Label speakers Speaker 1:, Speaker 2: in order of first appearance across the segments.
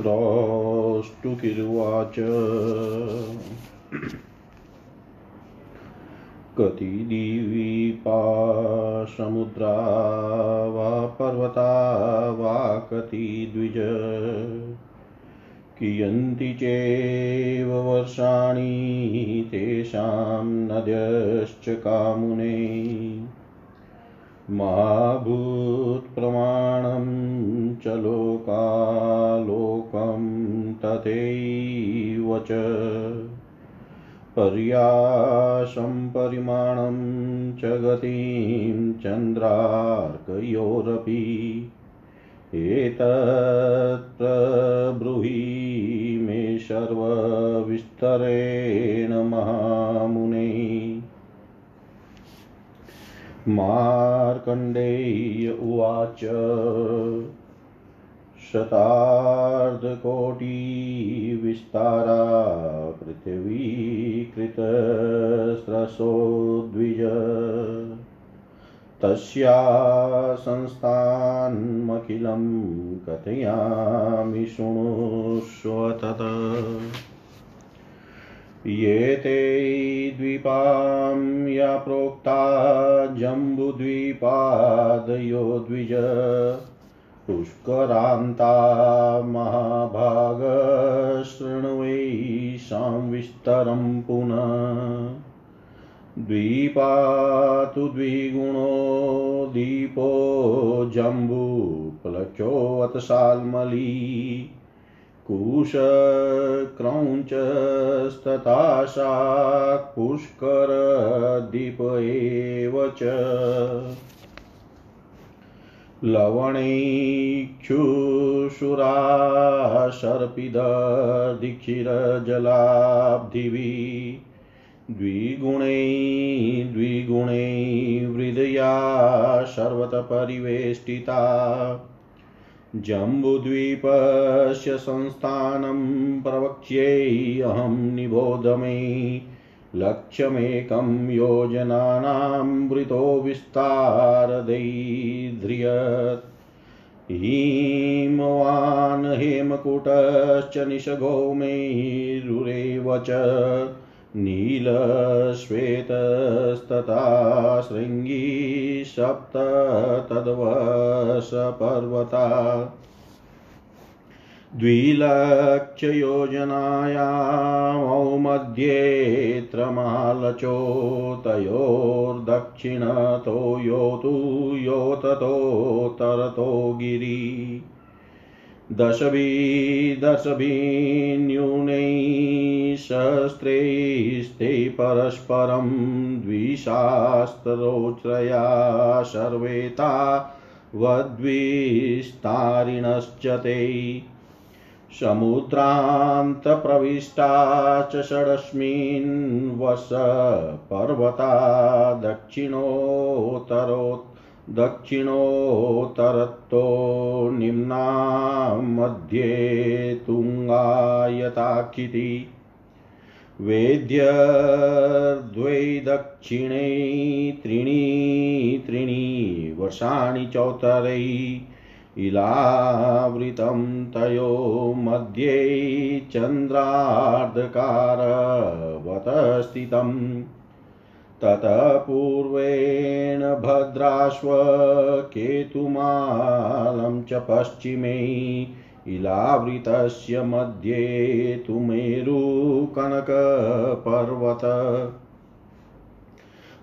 Speaker 1: क्रौष्टुकिर्वाच कति दीपा समुद्रा वा पर्वता वा कति द्विज कियन्ति चैव वर्षाणि तेषां नद्यश्च कामुने। महाभूत्प्रमाणं च लोकालोकं तथैव च पर्यासं परिमाणं च गतिं चन्द्रार्कयोरपि एतत्प्रब्रूहि मे सर्वविस्तरेण महामुने। मार्कण्डेय उवाच शतार्धकोटिविस्तारा पृथिवी कृतस्रसो द्विज तस्या संस्थानमखिलं कथयामि शृणुष्व तत् ये ते द्वीपां या प्रोक्ता जम्बुद्वीपादयो द्विज पुष्करान्ता महाभागशृण्वै संविस्तरं पुनः। द्वीपा द्विगुणो दीपो जम्बूप्लक्षोऽतशाल्मली कुशक्रौञ्चस्तथा शाक्पुष्करदीप एव च। लवणैक्षुषुरा सर्पिदधिक्षिरजलाब्धिभिः द्विगुणै द्विगुणै हृदया सर्वतः परिवेष्टिता जम्बुद्वीपस्य संस्थानं प्रवक्ष्येऽहं निबोध मे। लक्ष्यमेकं योजनानां वृतो विस्तारदैध्रियत्। हिमवान् हेमकूटश्च निशगो मेरुरेव च नीलश्वेतस्तथा शृङ्गी सप्त तद्वशपर्वता द्विलक्षयोजनायामौ मध्येऽत्र मालचो तयोर्दक्षिणतो योतु योततोत्तरतो गिरि। दशभिः दशभिन्यूनैः शस्त्रैस्ते परस्परं द्विशास्त्रोच्रया सर्वेता वद्विस्तारिणश्च ते। समुद्रान्तप्रविष्टा च षडस्मिन् वस पर्वता दक्षिणोत्तरोत् दक्षिणोत्तरतो निम्ना मध्ये तुङ्गायताक्षिति वेद्यर्द्वै दक्षिणे त्रीणि त्रीणि वर्षाणि चौतरै इलावृतं तयो मध्ये चन्द्रार्धकारवत स्थितम् ततः पूर्वेण भद्राश्वकेतुमालं च पश्चिमे इलावृतस्य मध्ये तु मेरुकनकपर्वत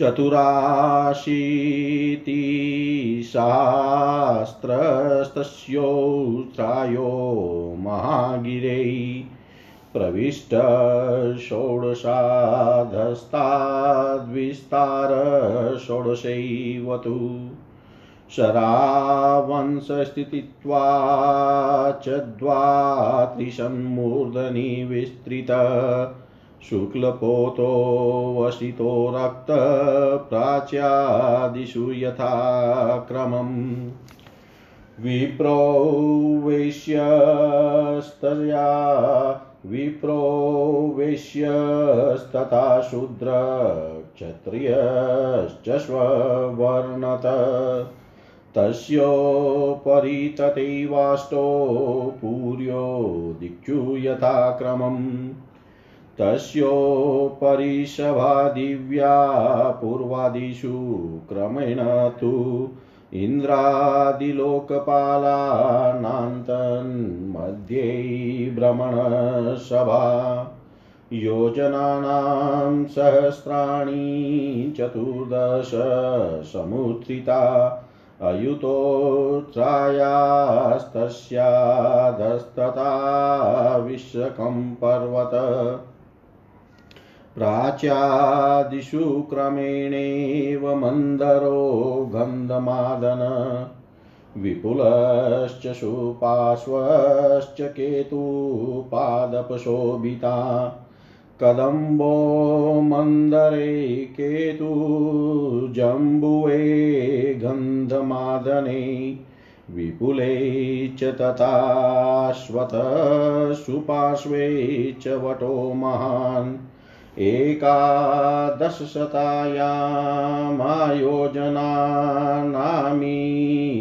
Speaker 1: चतुराशीतिशास्त्रस्तस्योत्रायो महागिरै प्रविष्ट षोडशाधस्ताद्विस्तार षोडशैव तु शरावंशस्थितित्वा च द्वात्रिशन्मूर्धनि विस्तृत शुक्लपोतो वसितो रक्तप्राच्यादिषु यथा क्रमम् विप्रो वैश्यस्तया, विप्रो वैश्यस्तथा शूद्र क्षत्रियश्च स्ववर्णत तस्योपरि तथैवाष्टो पूर्यो दिक्षु यथा क्रमम् तस्योपरि सभा दिव्या पूर्वादिषु क्रमेण तु इन्द्रादिलोकपालानान्तन्मध्ये भ्रमणसभा योजनानां सहस्राणि चतुर्दश समुत्थिता अयुतोत्सायास्तस्याधस्तथा विश्वकं पर्वत प्राच्यादिषु क्रमेणेव मन्दरो गन्धमादन। विपुलश्च सुपार्श्वश्च केतुपादपशोभिता। कदम्बो मन्दरे केतु जम्बुवे गन्धमादने। विपुले च तथाश्वत सुपार्श्वे च वटो महान्।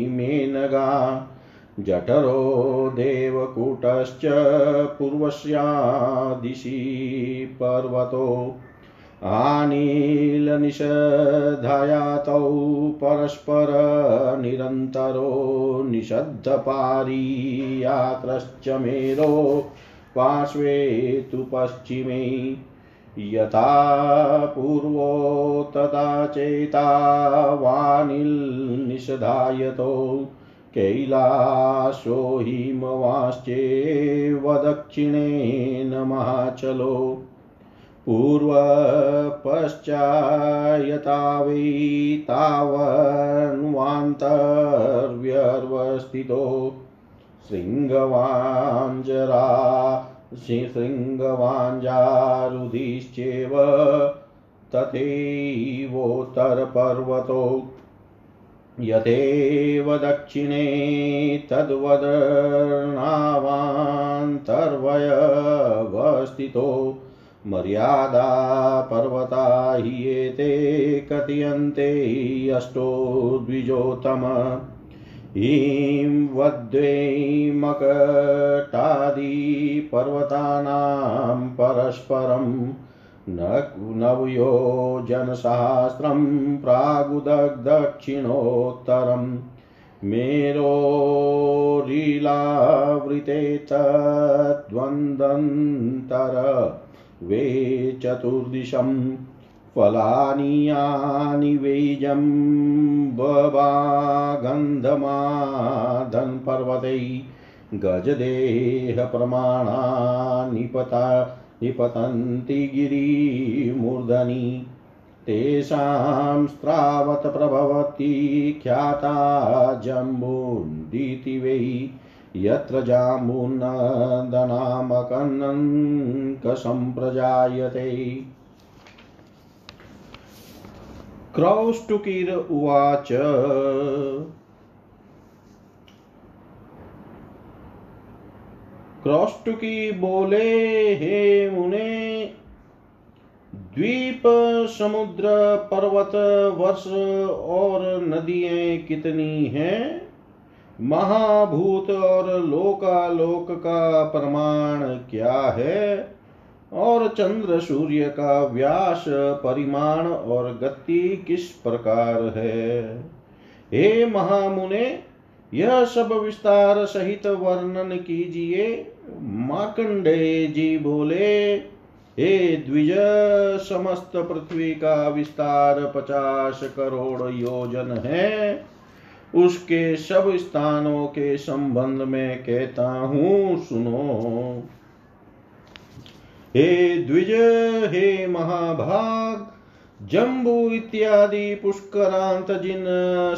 Speaker 1: मेनगा जठरो देवकूटश्च पूर्वस्यादिशि पर्वतो आनीलनिषधायातौ परस्परनिरन्तरो निषद्धपारीयात्रश्च मेरो पार्श्वे तु पश्चिमे यथा पूर्वो तथा चेतावानिल्निषधायतो कैलासो हिमवाश्चेव दक्षिणेन महाचलो पूर्वपश्चायता वै तावन्वान्तर्व्यर्वस्थितो शृङ्गवाञ्जरा शृङ्गवाञ्जारुधिश्चेव तथैवोत्तरपर्वतो यथेव दक्षिणे तद्वदनावान्तर्वयवस्थितो मर्यादा पर्वता हि एते कथयन्ते अष्टो द्विजोतम हीं वद्वैमकटादिपर्वतानां परस्परं नवयोजनसहस्रं प्रागुदक्षिणोत्तरम् मेरोरिलावृते तद्वन्दन्तर वे चतुर्दिशम् फलानि यानि वैजम्बवागन्धमादन्पर्वतै गजदेहप्रमाणानि पता निपतन्ति गिरिमूर्धनि। तेषां स्त्रावत प्रभवति ख्याता जम्बुन्दीति वै। यत्र जाम्बुन्नदनामकन्नङ्कसम्प्रजायते क्रौष्टुकीर उवाच। क्रौष्टुकी बोले, हे मुने, द्वीप, समुद्र, पर्वत, वर्ष और नदियाँ कितनी हैं? महाभूत और लोकालोक का प्रमाण क्या है? और चंद्र सूर्य का व्यास, परिमाण और गति किस प्रकार है? हे महामुने, यह सब विस्तार सहित वर्णन कीजिए। मार्कंडेय जी बोले, हे द्विज, समस्त पृथ्वी का विस्तार पचास करोड़ योजन है। उसके सब स्थानों के संबंध में कहता हूँ, सुनो। हे द्विज, हे महाभाग, जम्बू इत्यादि पुष्करांत जिन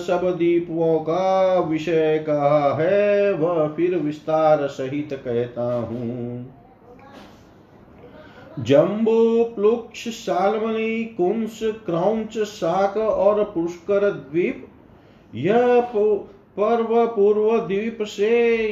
Speaker 1: सब दीपों का विषय कहा है, वह फिर विस्तार सहित कहता हूँ। जम्बू, प्लुक्ष सालमनी कुंस, क्रौंच शाक और पुष्कर द्वीप, यह पर्व पूर्व द्वीप से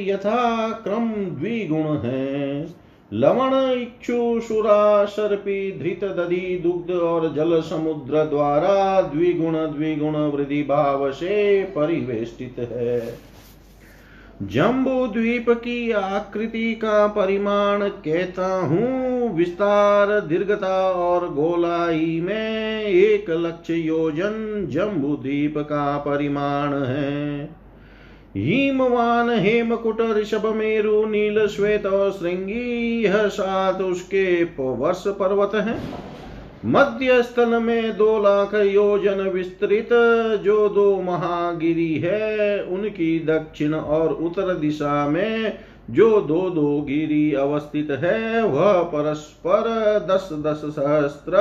Speaker 1: यथा क्रम द्विगुण है। लवण इक्षु सुरा सर्पी धृत दधि दुग्ध और जल समुद्र द्वारा द्विगुण द्विगुण वृद्धि भाव से परिवेष्टित है। जम्बू द्वीप की आकृति का परिमाण कहता हूँ, विस्तार, दीर्घता और गोलाई में एक लक्ष्य योजन जम्बू द्वीप का परिमाण है। हिमवान हेमकुट ऋषभ मेरु, नील श्वेत और श्रृंगी सात उसके वर्ष पर्वत है। मध्य स्थल में दो लाख योजन विस्तृत, जो दो महागिरी है, उनकी दक्षिण और उत्तर दिशा में जो दो दो गिरी अवस्थित है, वह परस्पर दस दस सहस्त्र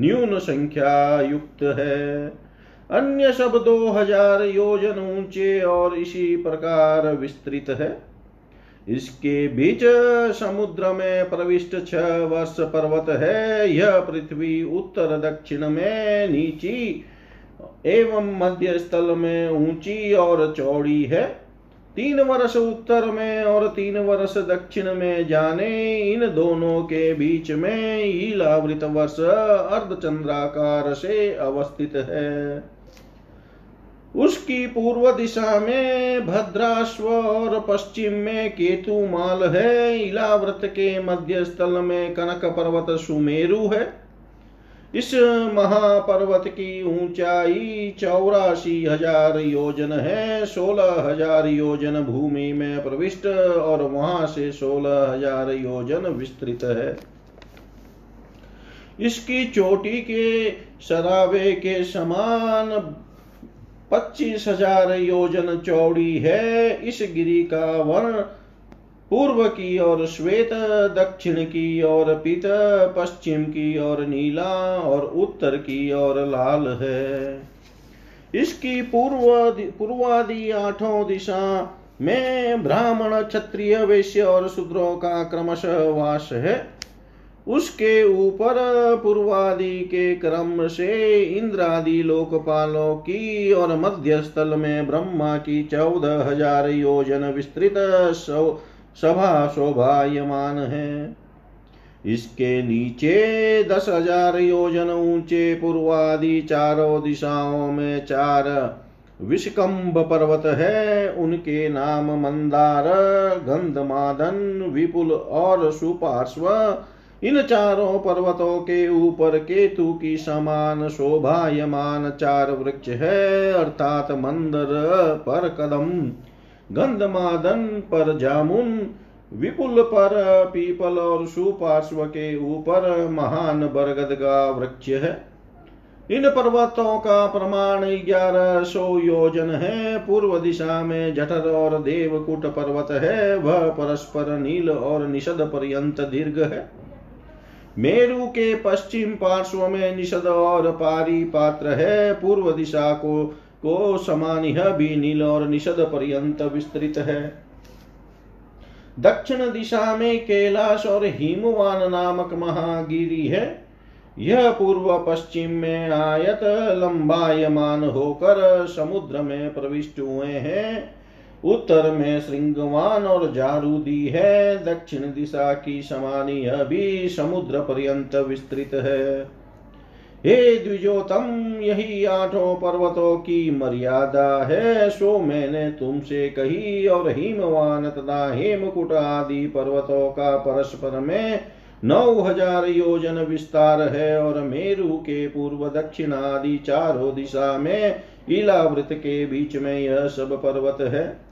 Speaker 1: न्यून संख्या युक्त है। अन्य सब दो हज़ार योजन ऊँचे और इसी प्रकार विस्तृत है। इसके बीच समुद्र में प्रविष्ट छह वर्ष पर्वत है। यह पृथ्वी उत्तर, दक्षिण में नीची एवं मध्य स्थल में ऊँची और चौड़ी है। तीन वर्ष उत्तर में और तीन वर्ष दक्षिण में जाने इन दोनों के बीच में ईलावृत वर्ष अर्धचंद्राकार से अवस्थित है। उसकी पूर्व दिशा में भद्राश्व और पश्चिम में केतु माल है। इलाव्रत के मध्य स्थल में कनक पर्वत सुमेरु है। इस महापर्वत की ऊंचाई चौरासी हज़ार योजन है, सोलह हज़ार योजन भूमि में प्रविष्ट और वहाँ से सोलह हज़ार योजन विस्तृत है। इसकी चोटी के शराबे के समान पच्चीस हज़ार योजन चौड़ी है। इस गिरी का वर्ण पूर्व की ओर श्वेत, दक्षिण की ओर पीत, पश्चिम की ओर नीला और उत्तर की ओर लाल है। इसकी पूर्व पूर्वादि आठों दिशा में ब्राह्मण, क्षत्रिय, वैश्य और शूद्रों का क्रमशः वास है। उसके ऊपर पूर्वादि के क्रम से इंद्रादि लोकपालों की और मध्य स्थल में ब्रह्मा की चौदह हज़ार योजन विस्तृत सभा शोभायमान है। इसके नीचे दस हज़ार योजन ऊँचे पूर्वादि चारों दिशाओं में चार विषकंभ पर्वत है। उनके नाम मंदार, गंधमादन, विपुल और सुपार्श्व। इन चारों पर्वतों के ऊपर केतु की समान शोभायमान चार वृक्ष है, अर्थात मंदर पर कदम। गंधमादन पर जामुन, विपुल पर पीपल और सुपार्श्व के ऊपर महान बरगद का वृक्ष है। इन पर्वतों का प्रमाण ग्यारह सौ योजन है। पूर्व दिशा में जठर और देवकुट पर्वत है। वह परस्पर नील और निषद पर्यंत दीर्घ है। मेरु के पश्चिम पार्श्व में निषद और पारी पात्र है। पूर्व दिशा को को समान यह भी नील और निषद पर्यंत विस्तृत है। दक्षिण दिशा में कैलाश और हिमवान नामक महागिरी है। यह पूर्व पश्चिम में आयत लंबायमान होकर समुद्र में प्रविष्ट हुए हैं। उत्तर में श्रृंगवान और जारूदी है। दक्षिण दिशा की समानी यह भी समुद्र पर्यंत विस्तृत है। हे द्विजोतम, यही आठों पर्वतों की मर्यादा है। सो मैंने तुमसे कही और हिमवान तथा हेमकुट आदि पर्वतों का परस्पर में नौ हज़ार योजन विस्तार है और मेरु के पूर्व दक्षिण आदि चारों दिशा में इलावृत के बीच में यह सब पर्वत है।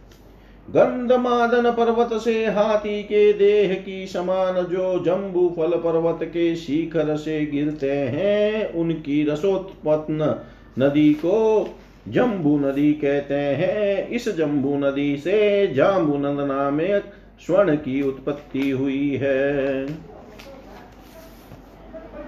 Speaker 1: गंधमादन पर्वत से हाथी के देह की समान जो जम्बू फल पर्वत के शिखर से गिरते हैं, उनकी रसोत्पत्न नदी को जम्बू नदी कहते हैं। इस जम्बू नदी से जाम्बू नंद स्वर्ण की उत्पत्ति हुई है।